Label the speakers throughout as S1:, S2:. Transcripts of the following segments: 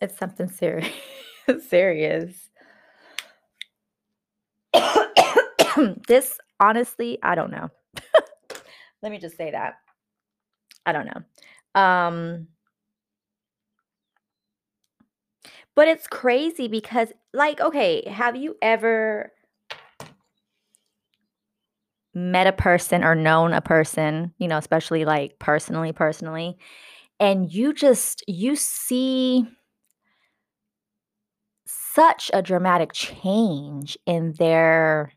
S1: It's something serious. serious. this honestly, I don't know. Let me just say that. I don't know. Um but it's crazy because like okay, have you ever met a person or known a person, you know, especially like personally personally, and you just you see such a dramatic change in their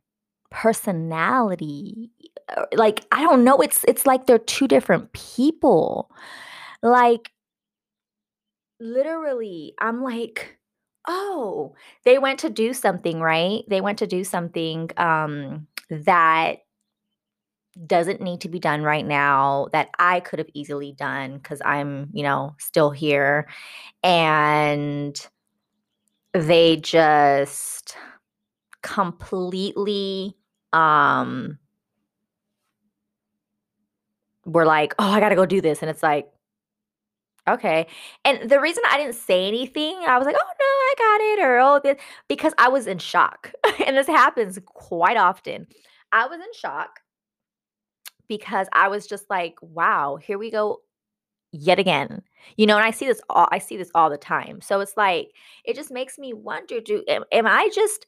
S1: personality. Uh, like, I don't know, it's it's like they're two different people. Like literally, I'm like, "Oh, they went to do something, right? They went to do something um that doesn't need to be done right now that I could have easily done cuz I'm, you know, still here." And they just completely um were like, "Oh, I gotta go do this," and it's like, okay. And the reason I didn't say anything, I was like, "Oh no, I got it," or "Oh this," because I was in shock, and this happens quite often. I was in shock because I was just like, "Wow, here we go yet again." You know, and I see this all I see this all the time. So it's like it just makes me wonder, do am, am I just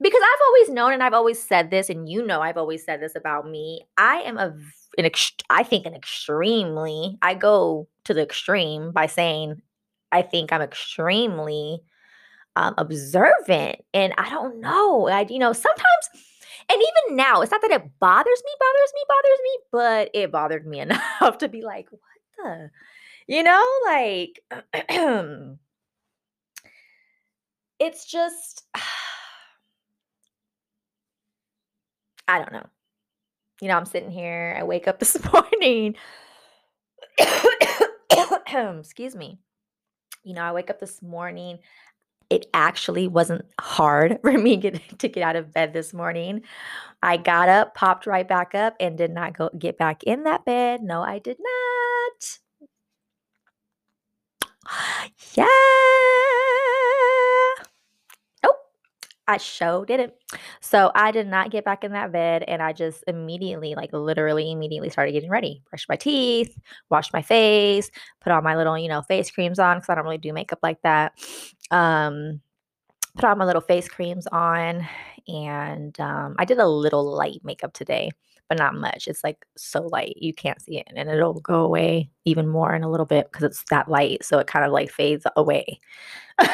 S1: because I've always known and I've always said this, and you know I've always said this about me. I am a an ex- I think an extremely I go to the extreme by saying I think I'm extremely um, observant, and I don't know. I you know sometimes, and even now, it's not that it bothers me, bothers me, bothers me, but it bothered me enough to be like, what the, you know, like it's just. I don't know. You know, I'm sitting here. I wake up this morning. Excuse me. You know, I wake up this morning. It actually wasn't hard for me get, to get out of bed this morning. I got up, popped right back up, and did not go get back in that bed. No, I did not. Yeah. Oh, I show didn't. So I did not get back in that bed and I just immediately, like literally immediately started getting ready. Brushed my teeth, washed my face, put all my little, you know, face creams on because I don't really do makeup like that. Um, put all my little face creams on and um, I did a little light makeup today, but not much. It's like so light you can't see it and it'll go away even more in a little bit because it's that light. So it kind of like fades away.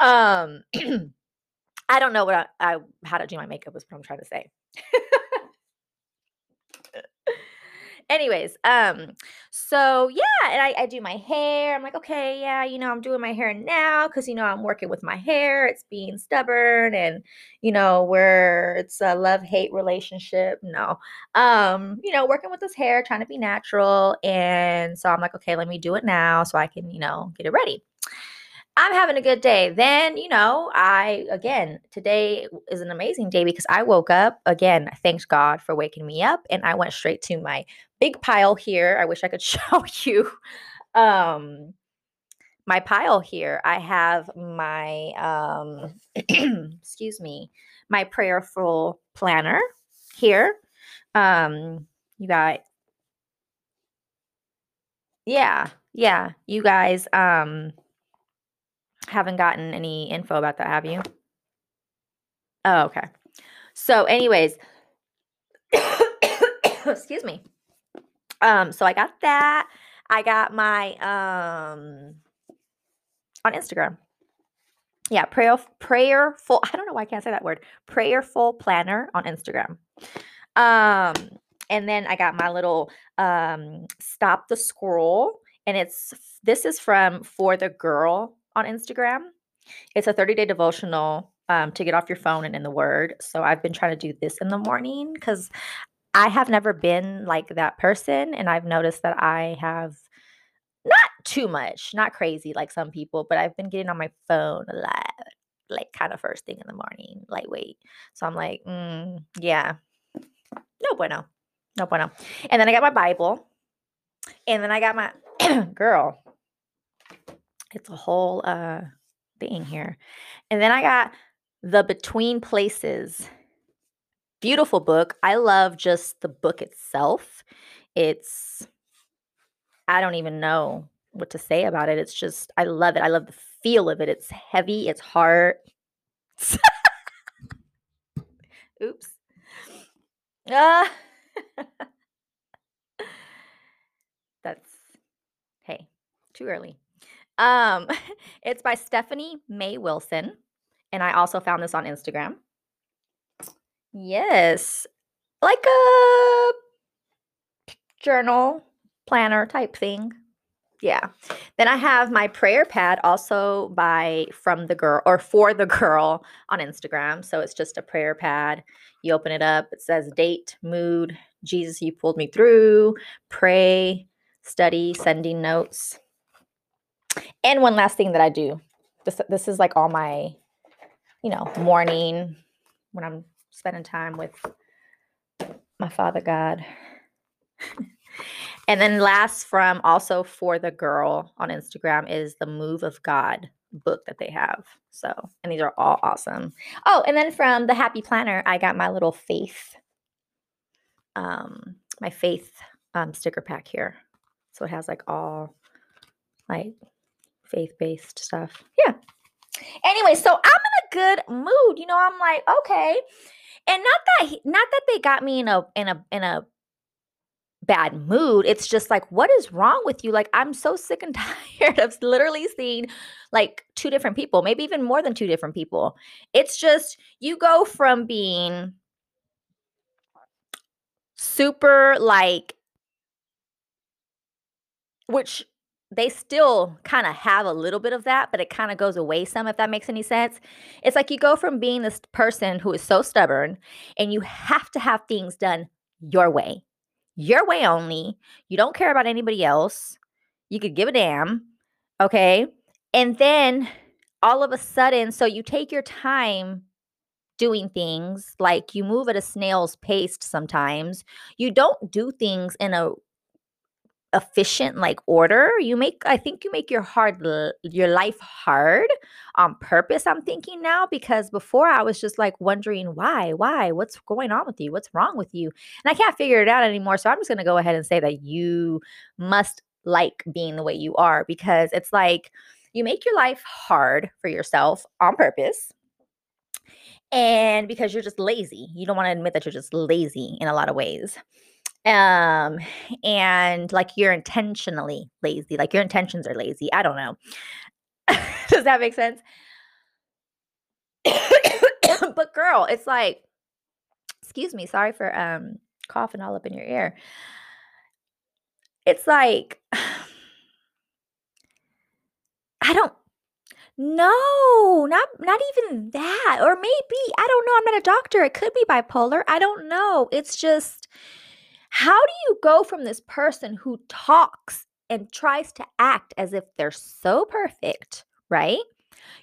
S1: um I don't know what I, I how to do my makeup is what I'm trying to say. Anyways, um, so yeah, and I, I do my hair. I'm like, okay, yeah, you know, I'm doing my hair now because you know I'm working with my hair. It's being stubborn, and you know, where it's a love hate relationship. No, um, you know, working with this hair, trying to be natural, and so I'm like, okay, let me do it now so I can, you know, get it ready. I'm having a good day. Then, you know, I again, today is an amazing day because I woke up again, thanks God for waking me up and I went straight to my big pile here. I wish I could show you um my pile here. I have my um excuse me, my prayerful planner here. Um you got yeah, yeah, you guys um haven't gotten any info about that, have you? Oh, okay. So, anyways, excuse me. Um, so I got that. I got my um on Instagram. Yeah, prayer prayerful. I don't know why I can't say that word. Prayerful planner on Instagram. Um, and then I got my little um stop the scroll, and it's this is from for the girl on Instagram. It's a 30 day devotional um, to get off your phone and in the Word. So I've been trying to do this in the morning because I have never been like that person. And I've noticed that I have not too much, not crazy like some people, but I've been getting on my phone a lot, like kind of first thing in the morning, lightweight. So I'm like, mm, yeah, no bueno, no bueno. And then I got my Bible. And then I got my girl it's a whole uh thing here. And then I got The Between Places. Beautiful book. I love just the book itself. It's, I don't even know what to say about it. It's just, I love it. I love the feel of it. It's heavy, it's hard. Oops. Ah. That's, hey, too early. Um, it's by Stephanie May Wilson. And I also found this on Instagram. Yes. Like a journal planner type thing. Yeah. Then I have my prayer pad also by from the girl or for the girl on Instagram. So it's just a prayer pad. You open it up, it says date, mood, Jesus, you pulled me through, pray, study, sending notes. And one last thing that I do. This this is like all my, you know, morning when I'm spending time with my Father God. and then last from also for the girl on Instagram is the Move of God book that they have. So, and these are all awesome. Oh, and then from the Happy Planner, I got my little faith um my faith um sticker pack here. So it has like all like faith-based stuff. Yeah. Anyway, so I'm in a good mood. You know, I'm like, okay. And not that he, not that they got me in a in a in a bad mood. It's just like, what is wrong with you? Like, I'm so sick and tired of literally seeing like two different people, maybe even more than two different people. It's just you go from being super like, which they still kind of have a little bit of that, but it kind of goes away some, if that makes any sense. It's like you go from being this person who is so stubborn and you have to have things done your way, your way only. You don't care about anybody else. You could give a damn. Okay. And then all of a sudden, so you take your time doing things like you move at a snail's pace sometimes. You don't do things in a efficient like order you make i think you make your hard your life hard on purpose i'm thinking now because before i was just like wondering why why? What's going on with you? What's wrong with you? And i can't figure it out anymore so i'm just going to go ahead and say that you must like being the way you are because it's like you make your life hard for yourself on purpose and because you're just lazy. You don't want to admit that you're just lazy in a lot of ways um and like you're intentionally lazy like your intentions are lazy i don't know. Does that make sense? But girl it's like excuse me sorry for um coughing all up in your ear. It's like i don't no not not even that or maybe i don't know i'm not a doctor it could be bipolar i don't know it's just how do you go from this person who talks and tries to act as if they're so perfect, right?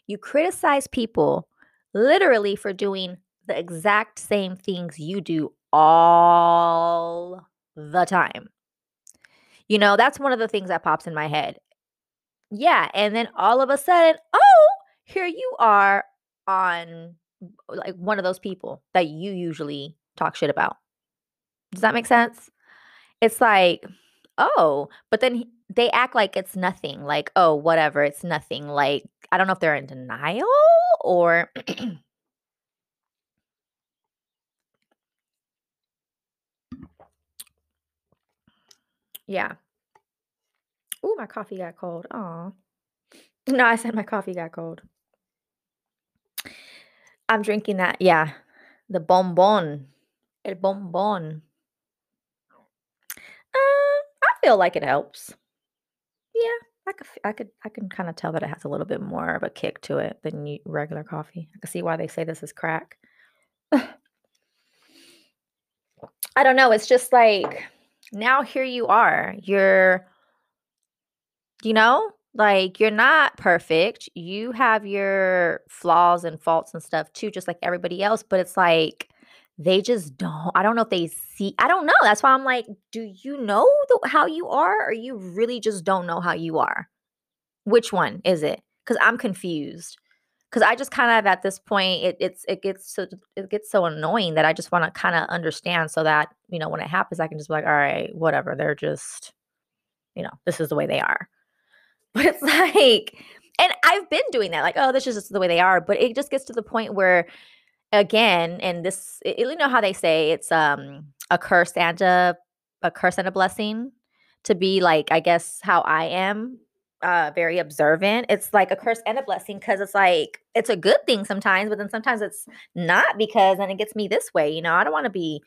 S1: You criticize people literally for doing the exact same things you do all the time. You know, that's one of the things that pops in my head. Yeah. And then all of a sudden, oh, here you are on like one of those people that you usually talk shit about. Does that make sense? It's like, "Oh," but then they act like it's nothing, like, "Oh, whatever, it's nothing." Like, I don't know if they're in denial or Yeah. Oh, my coffee got cold. Aw. No, I said my coffee got cold. I'm drinking that yeah, the bonbon. El bonbon. Feel like it helps. Yeah, I could I could I can kinda tell that it has a little bit more of a kick to it than regular coffee. I can see why they say this is crack. I don't know, it's just like, now here you are. You're you know, like, you're not perfect. You have your flaws and faults and stuff too, just like everybody else, but it's like they just don't I don't know if they see I don't know. That's why I'm like, do you know the, how you are or you really just don't know how you are? Which one is it? Cuz I'm confused. because I just kind of at this point it it's it gets so it gets so annoying that I just want to kind of understand so that you know when it happens I can just be like all right whatever they're just you know this is the way they are but it's like and I've been doing that like oh this is just the way they are but it just gets to the point where again and this it, you know how they say it's um a curse and a a curse and a blessing to be like I guess how I am uh very observant? It's like a curse and a blessing because it's like it's a good thing sometimes but then sometimes it's not because then it gets me this way you know? I don't want to be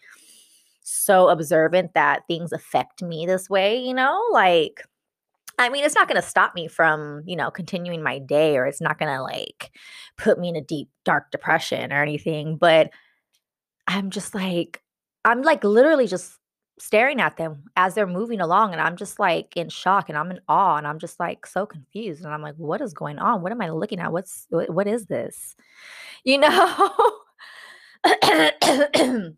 S1: so observant that things affect me this way you know? Like i mean it's not going to stop me from you know continuing my day or it's not going to like put me in a deep dark depression or anything but i'm just like i'm like literally just staring at them as they're moving along and I'm just like in shock and I'm in awe and I'm just like so confused and I'm like what is going on? What am I looking at? What's what, is this? You know? and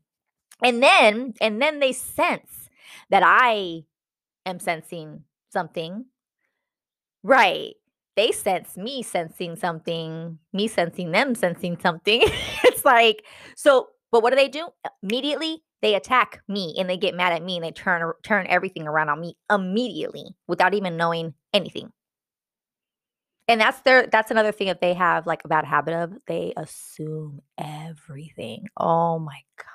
S1: then and then they sense that I am sensing something. Right. They sense me sensing something, me sensing them sensing something. it's like so but what do they do? Immediately they attack me and they get mad at me and they turn turn everything around on me immediately without even knowing anything. And that's their that's another thing that they have like a bad habit of. They assume everything. Oh my god.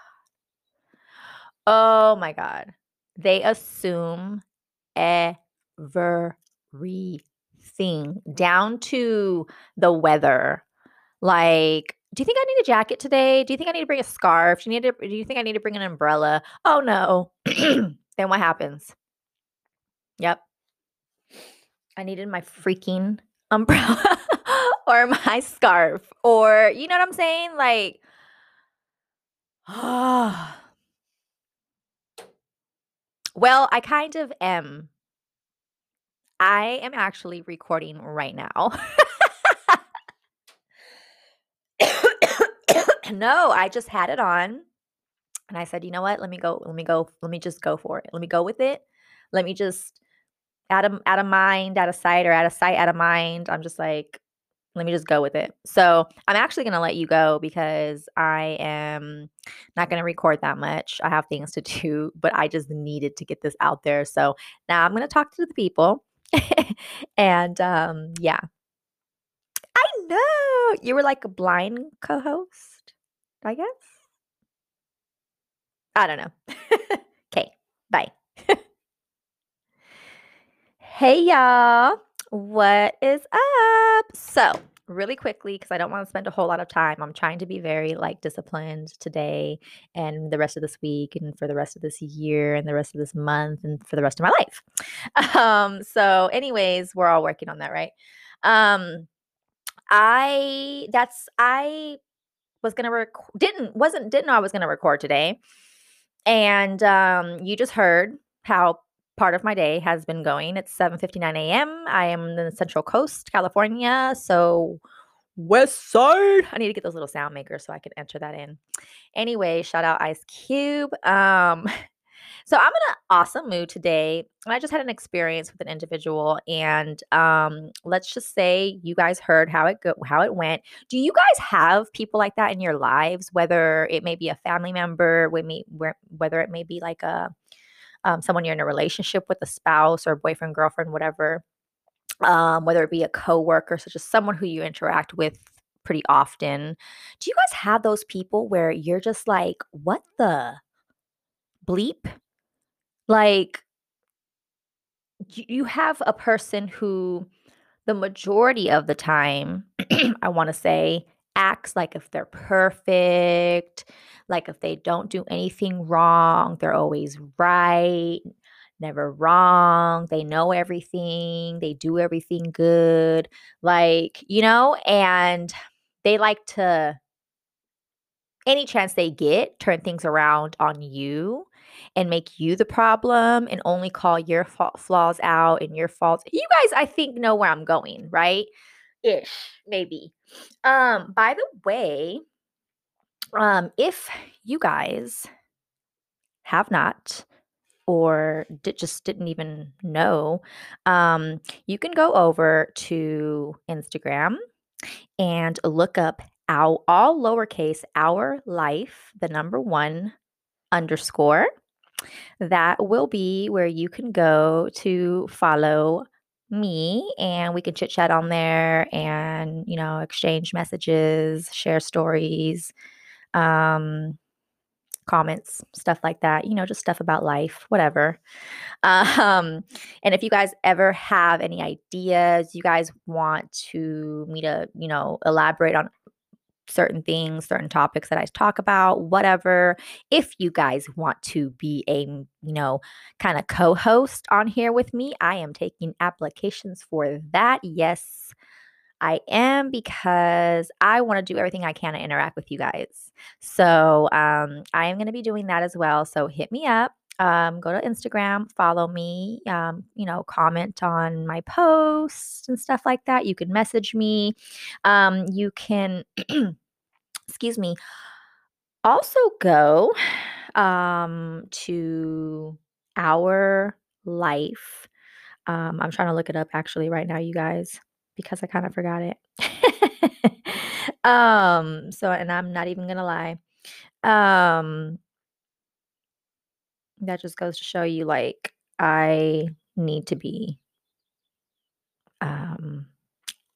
S1: Oh my god. They assume everything down to the weather. Like do you think I need a jacket today? Do you think I need to bring a scarf? Do you need to do you think I need to bring an umbrella? Oh no. then what happens? Yep. I needed my freaking umbrella or my scarf or you know what I'm saying? Like Well, I kind of am. I am actually recording right now. no, I just had it on and I said, you know what? Let me go. Let me go. Let me just go for it. Let me go with it. Let me just out of out of mind, out of sight, or out of sight, out of mind. I'm just like, let me just go with it. So I'm actually gonna let you go because I am not gonna record that much. I have things to do, but I just needed to get this out there. So now I'm gonna talk to the people. and um, yeah. I know you were like a blind co-host. I guess. I don't know. Okay, bye. hey, y'all. What is up? So, really quickly, because I don't want to spend a whole lot of time, I'm trying to be very like disciplined today and the rest of this week and for the rest of this year and the rest of this month and for the rest of my life. Um, so, anyways, we're all working on that, right? Um, I that's I was gonna record didn't wasn't didn't know I was gonna record today. And um, you just heard how part of my day has been going. It's 7:59 a.m. I am in the Central Coast, California. So West Side. I need to get those little sound makers so I can enter that in. Anyway, shout out Ice Cube. Um, So I'm in an awesome mood today. I just had an experience with an individual, and um, let's just say you guys heard how it go, how it went. Do you guys have people like that in your lives? Whether it may be a family member, whether it may be like a um, someone you're in a relationship with, a spouse or boyfriend, girlfriend, whatever. Um, whether it be a coworker, such as someone who you interact with pretty often. Do you guys have those people where you're just like, what the bleep? Like, you have a person who, the majority of the time, I want to say, acts like if they're perfect, like if they don't do anything wrong, they're always right, never wrong, they know everything, they do everything good, like, you know, and they like to, any chance they get, turn things around on you and make you the problem and only call your fa- flaws out and your faults. You guys, I think, know where I'm going, right? Ish, maybe. Um, by the way, um, if you guys have not or did, just didn't even know, um, you can go over to Instagram and look up our all lowercase our life, the number one underscore. That will be where you can go to follow me and we can chit chat on there and, you know, exchange messages, share stories, um, comments, stuff like that, you know, just stuff about life, whatever. Um, and if you guys ever have any ideas, you guys want to me to, you know, elaborate on certain things, certain topics that I talk about, whatever. If you guys want to be a, you know, kind of co host on here with me, I am taking applications for that. Yes, I am because I want to do everything I can to interact with you guys. So um, I am going to be doing that as well. So hit me up. Um, go to Instagram, follow me, um, you know, comment on my posts and stuff like that. You can message me. Um, you can excuse me, also go um, to our life. Um, I'm trying to look it up actually right now, you guys, because I kind of forgot it. um, so, and I'm not even gonna lie. Um, that just goes to show you, like, I need to be um,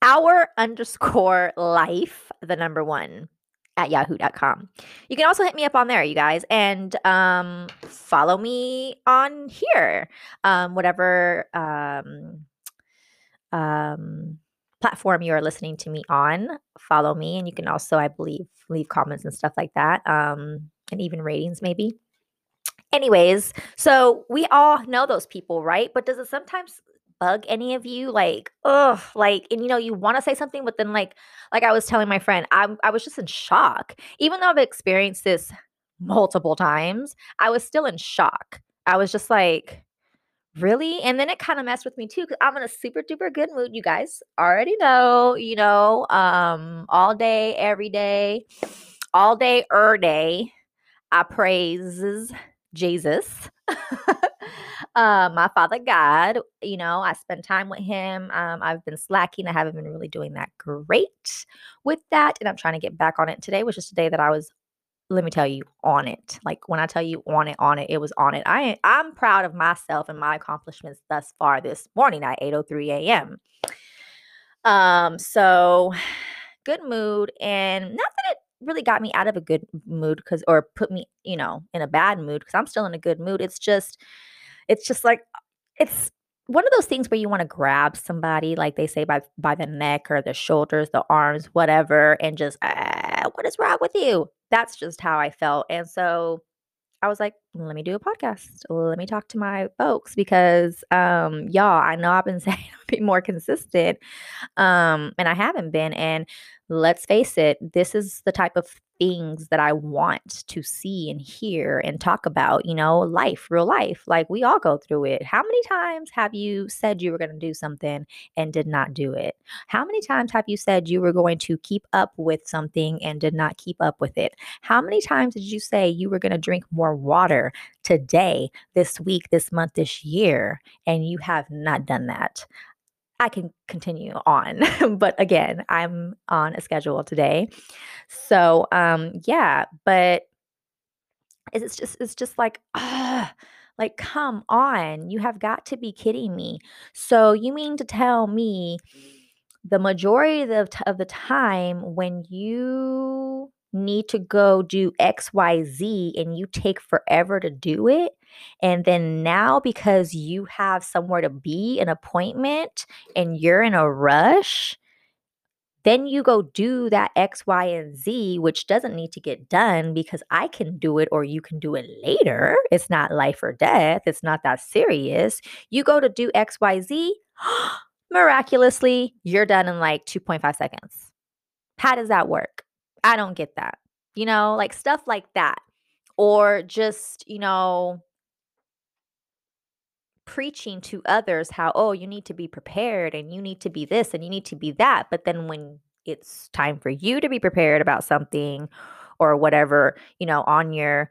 S1: our underscore life, the number one at yahoo.com. You can also hit me up on there, you guys, and um, follow me on here. Um, whatever um, um, platform you are listening to me on, follow me. And you can also, I believe, leave comments and stuff like that, um, and even ratings, maybe. Anyways, so we all know those people, right? But does it sometimes bug any of you? Like, ugh, like, and you know, you want to say something, but then like, like I was telling my friend, I I was just in shock. Even though I've experienced this multiple times, I was still in shock. I was just like, really? And then it kind of messed with me too, because I'm in a super duper good mood. You guys already know, you know, um, all day, every day, all day, er day. I praises Jesus. uh, my father God, you know, I spend time with him. Um, I've been slacking. I haven't been really doing that great with that. And I'm trying to get back on it. Today was just a day that I was, let me tell you, on it. Like when I tell you on it, on it, it was on it. I I'm proud of myself and my accomplishments thus far this morning at 8:03 a.m. Um, so good mood and not that it really got me out of a good mood because or put me, you know, in a bad mood because I'm still in a good mood. It's just it's just like it's one of those things where you want to grab somebody, like they say by by the neck or the shoulders, the arms, whatever, and just ah, what is wrong with you? That's just how I felt. And so I was like, let me do a podcast. Let me talk to my folks because um y'all, I know I've been saying be more consistent. Um, and I haven't been. And let's face it, this is the type of things that I want to see and hear and talk about, you know, life, real life. Like we all go through it. How many times have you said you were going to do something and did not do it? How many times have you said you were going to keep up with something and did not keep up with it? How many times did you say you were going to drink more water today, this week, this month, this year, and you have not done that? I can continue on. but again, I'm on a schedule today. So um yeah, but it's just it's just like ah like come on, you have got to be kidding me. So you mean to tell me the majority of the, of the time when you need to go do XYZ and you take forever to do it. And then now, because you have somewhere to be, an appointment, and you're in a rush, then you go do that X, Y, and Z, which doesn't need to get done because I can do it or you can do it later. It's not life or death, it's not that serious. You go to do X, Y, Z, miraculously, you're done in like 2.5 seconds. How does that work? I don't get that. You know, like stuff like that. Or just, you know, preaching to others how, oh, you need to be prepared and you need to be this and you need to be that. But then when it's time for you to be prepared about something or whatever, you know, on your,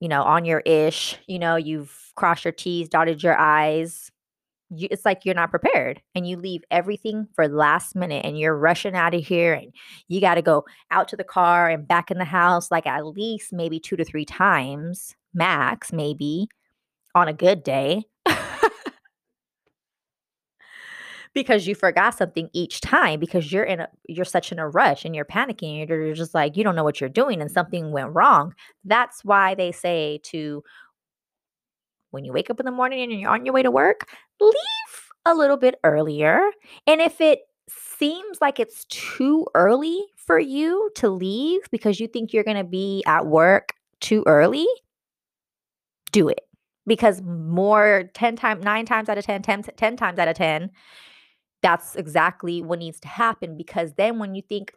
S1: you know, on your ish, you know, you've crossed your T's, dotted your I's, you, it's like you're not prepared and you leave everything for last minute and you're rushing out of here and you got to go out to the car and back in the house like at least maybe two to three times max maybe on a good day. Because you forgot something each time because you're in a you're such in a rush and you're panicking you're just like you don't know what you're doing and something went wrong. That's why they say to when you wake up in the morning and you're on your way to work leave a little bit earlier and if it seems like it's too early for you to leave because you think you're going to be at work too early do it. Because more 10 times 9 times out of 10 10, 10 times out of 10 that's exactly what needs to happen because then when you think,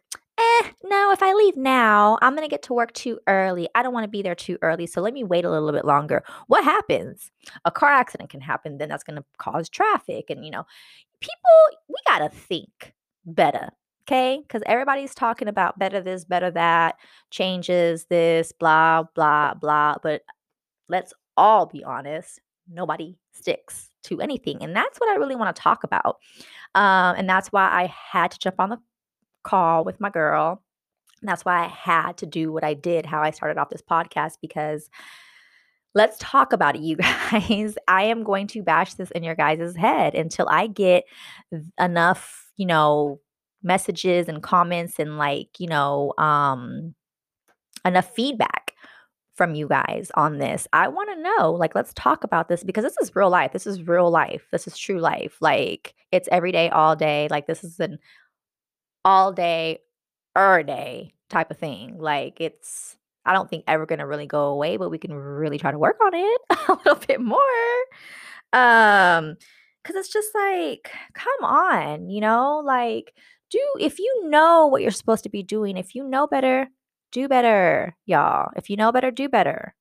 S1: eh, no, if I leave now, I'm going to get to work too early. I don't want to be there too early. So let me wait a little bit longer. What happens? A car accident can happen. Then that's going to cause traffic. And, you know, people, we got to think better. Okay. Because everybody's talking about better this, better that, changes this, blah, blah, blah. But let's all be honest nobody sticks to anything. And that's what I really want to talk about. Um, and that's why I had to jump on the call with my girl. That's why I had to do what I did, how I started off this podcast, because let's talk about it, you guys. I am going to bash this in your guys' head until I get enough, you know, messages and comments and like, you know, um, enough feedback from you guys on this. I want to know, like, let's talk about this because this is real life. This is real life. This is true life. Like, it's every day, all day. Like, this is an all day, er day type of thing. Like, it's, I don't think ever going to really go away, but we can really try to work on it a little bit more. Um, because it's just like, come on, you know, like, do if you know what you're supposed to be doing, if you know better, do better, y'all. If you know better, do better.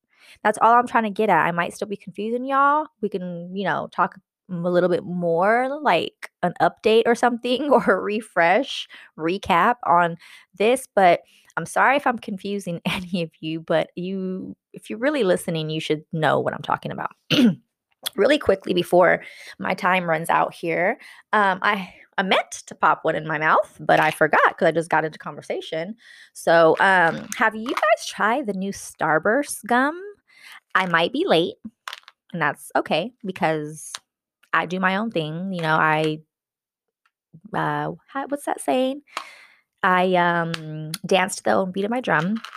S1: That's all I'm trying to get at. I might still be confusing y'all. We can, you know, talk a little bit more like an update or something or a refresh, recap on this, but I'm sorry if I'm confusing any of you, but you if you're really listening, you should know what I'm talking about. really quickly before my time runs out here, um, I I meant to pop one in my mouth, but I forgot because I just got into conversation. So, um, have you guys tried the new Starburst gum? I might be late, and that's okay because I do my own thing. You know, I uh, what's that saying? I um dance to the own beat of my drum.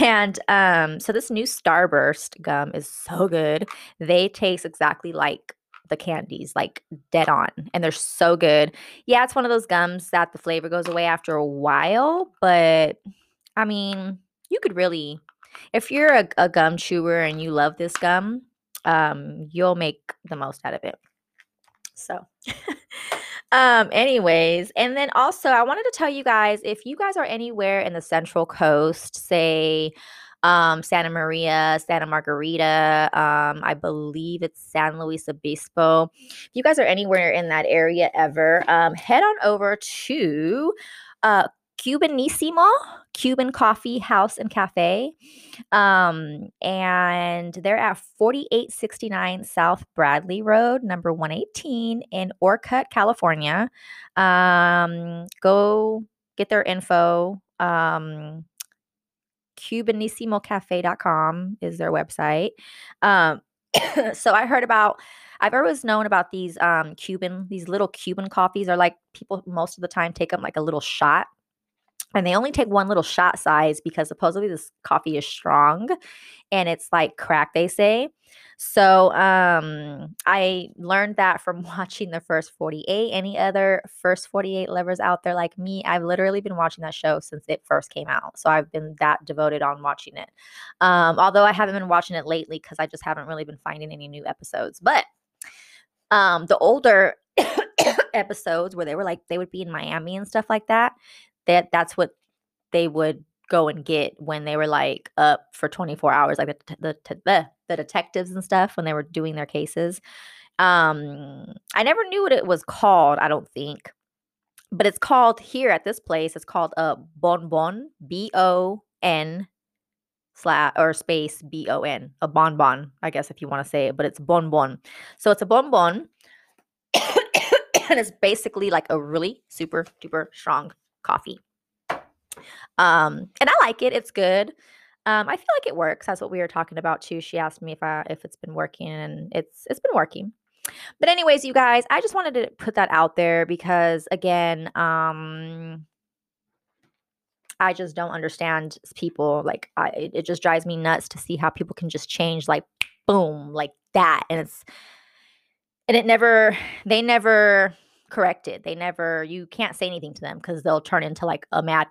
S1: And um, so this new Starburst gum is so good. They taste exactly like the candies, like dead on, and they're so good. Yeah, it's one of those gums that the flavor goes away after a while, but I mean, you could really, if you're a, a gum chewer and you love this gum, um, you'll make the most out of it. So, um, anyways, and then also I wanted to tell you guys if you guys are anywhere in the Central Coast, say um, Santa Maria, Santa Margarita. Um, I believe it's San Luis Obispo. If you guys are anywhere in that area ever, um, head on over to uh, Cubanissimo, Cuban Coffee House and Cafe. Um, and they're at 4869 South Bradley Road, number 118 in Orcutt, California. Um, go get their info. Um, cubanisimocafe.com is their website. Um, so I heard about I've always known about these um Cuban these little Cuban coffees are like people most of the time take them like a little shot and they only take one little shot size because supposedly this coffee is strong and it's like crack they say. So um i learned that from watching the first 48 any other first 48 lovers out there like me? I've literally been watching that show since it first came out so i've been that devoted on watching it. Um although i haven't been watching it lately because i just haven't really been finding any new episodes. But um the older episodes where they were like they would be in miami and stuff like that that that's what they would go and get when they were like up for 24 hours like the the, the, the detectives and stuff when they were doing their cases. Um i never knew what it was called i don't think but it's called here at this place it's called a uh, bonbon b-o-n slash or space b-o-n a bonbon i guess if you want to say it but it's bonbon so it's a bonbon and it's basically like a really super duper strong coffee. Um, and I like it. It's good. Um, I feel like it works. That's what we were talking about too. She asked me if I if it's been working, and it's it's been working. But anyways, you guys, I just wanted to put that out there because again, um, I just don't understand people. Like, I it, it just drives me nuts to see how people can just change like boom like that, and it's and it never they never corrected. They never you can't say anything to them because they'll turn into like a mad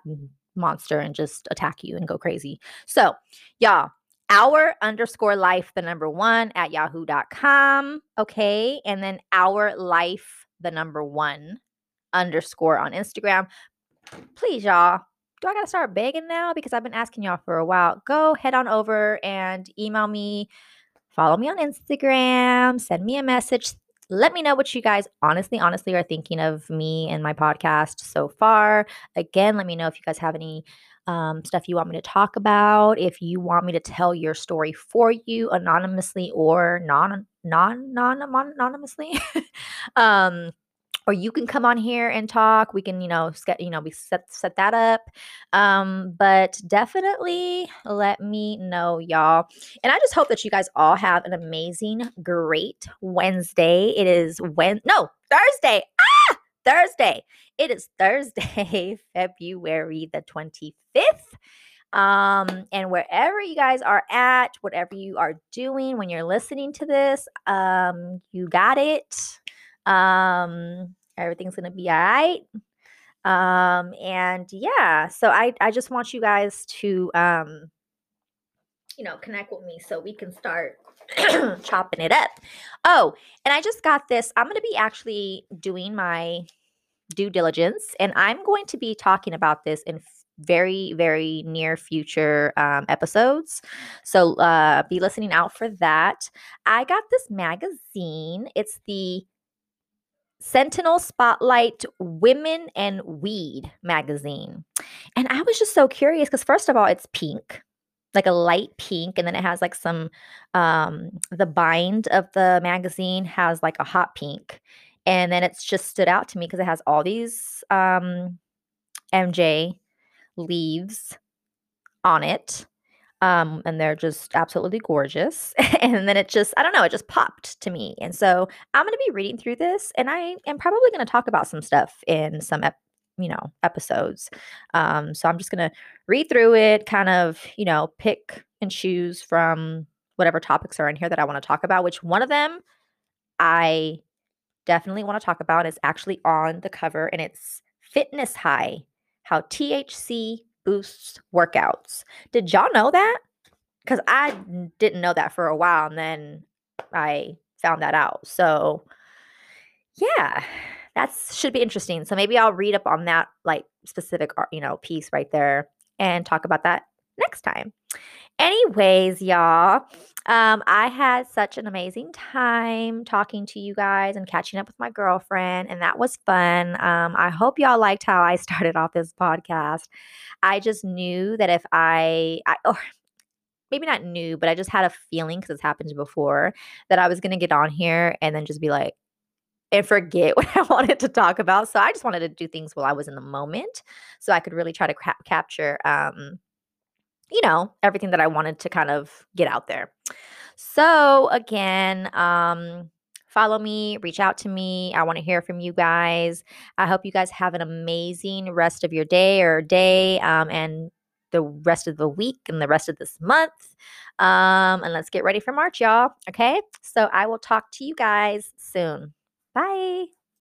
S1: monster and just attack you and go crazy. So, y'all, our underscore life, the number one at yahoo.com. Okay. And then our life, the number one underscore on Instagram. Please, y'all. Do I got to start begging now? Because I've been asking y'all for a while. Go head on over and email me, follow me on Instagram, send me a message, let me know what you guys honestly, honestly are thinking of me and my podcast so far. Again, let me know if you guys have any um, stuff you want me to talk about. If you want me to tell your story for you anonymously or non non non anonymously. um, or you can come on here and talk. We can, you know, you know, we set set that up. Um, but definitely let me know, y'all. And I just hope that you guys all have an amazing, great Wednesday. It is when no Thursday. Ah, Thursday. It is Thursday, February the 25th. Um, and wherever you guys are at, whatever you are doing when you're listening to this, um, you got it. Um, everything's gonna be all right. Um, and yeah, so I I just want you guys to um, you know, connect with me so we can start chopping it up. Oh, and I just got this. I'm to be actually doing my due diligence, and I'm going to be talking about this in very, very near future um, episodes. So uh, be listening out for that. I got this magazine. It's the Sentinel Spotlight Women and Weed magazine. And I was just so curious because, first of all, it's pink, like a light pink. And then it has like some, um, the bind of the magazine has like a hot pink. And then it's just stood out to me because it has all these um, MJ leaves on it um, and they're just absolutely gorgeous. and then it just, I don't know, it just popped to me. And so I'm going to be reading through this, and I am probably going to talk about some stuff in some, ep- you know, episodes. Um, so I'm just going to read through it, kind of, you know, pick and choose from whatever topics are in here that I want to talk about. Which one of them I definitely want to talk about is actually on the cover, and it's Fitness High: How THC boosts workouts. Did y'all know that? Because I didn't know that for a while and then I found that out. So, yeah, that should be interesting. So maybe I'll read up on that like specific, uh, you know, piece right there and talk about that next time. Anyways, y'all, um, I had such an amazing time talking to you guys and catching up with my girlfriend, and that was fun. Um, I hope y'all liked how I started off this podcast. I just knew that if I, I or maybe not knew, but I just had a feeling because it's happened before that I was going to get on here and then just be like, and forget what I wanted to talk about. So I just wanted to do things while I was in the moment so I could really try to ca- capture um you know, everything that I wanted to kind of get out there. So again, um, follow me, reach out to me. I want to hear from you guys. I hope you guys have an amazing rest of your day or day um, and the rest of the week and the rest of this month. Um, and let's get ready for March, y'all. Okay. So I will talk to you guys soon. Bye.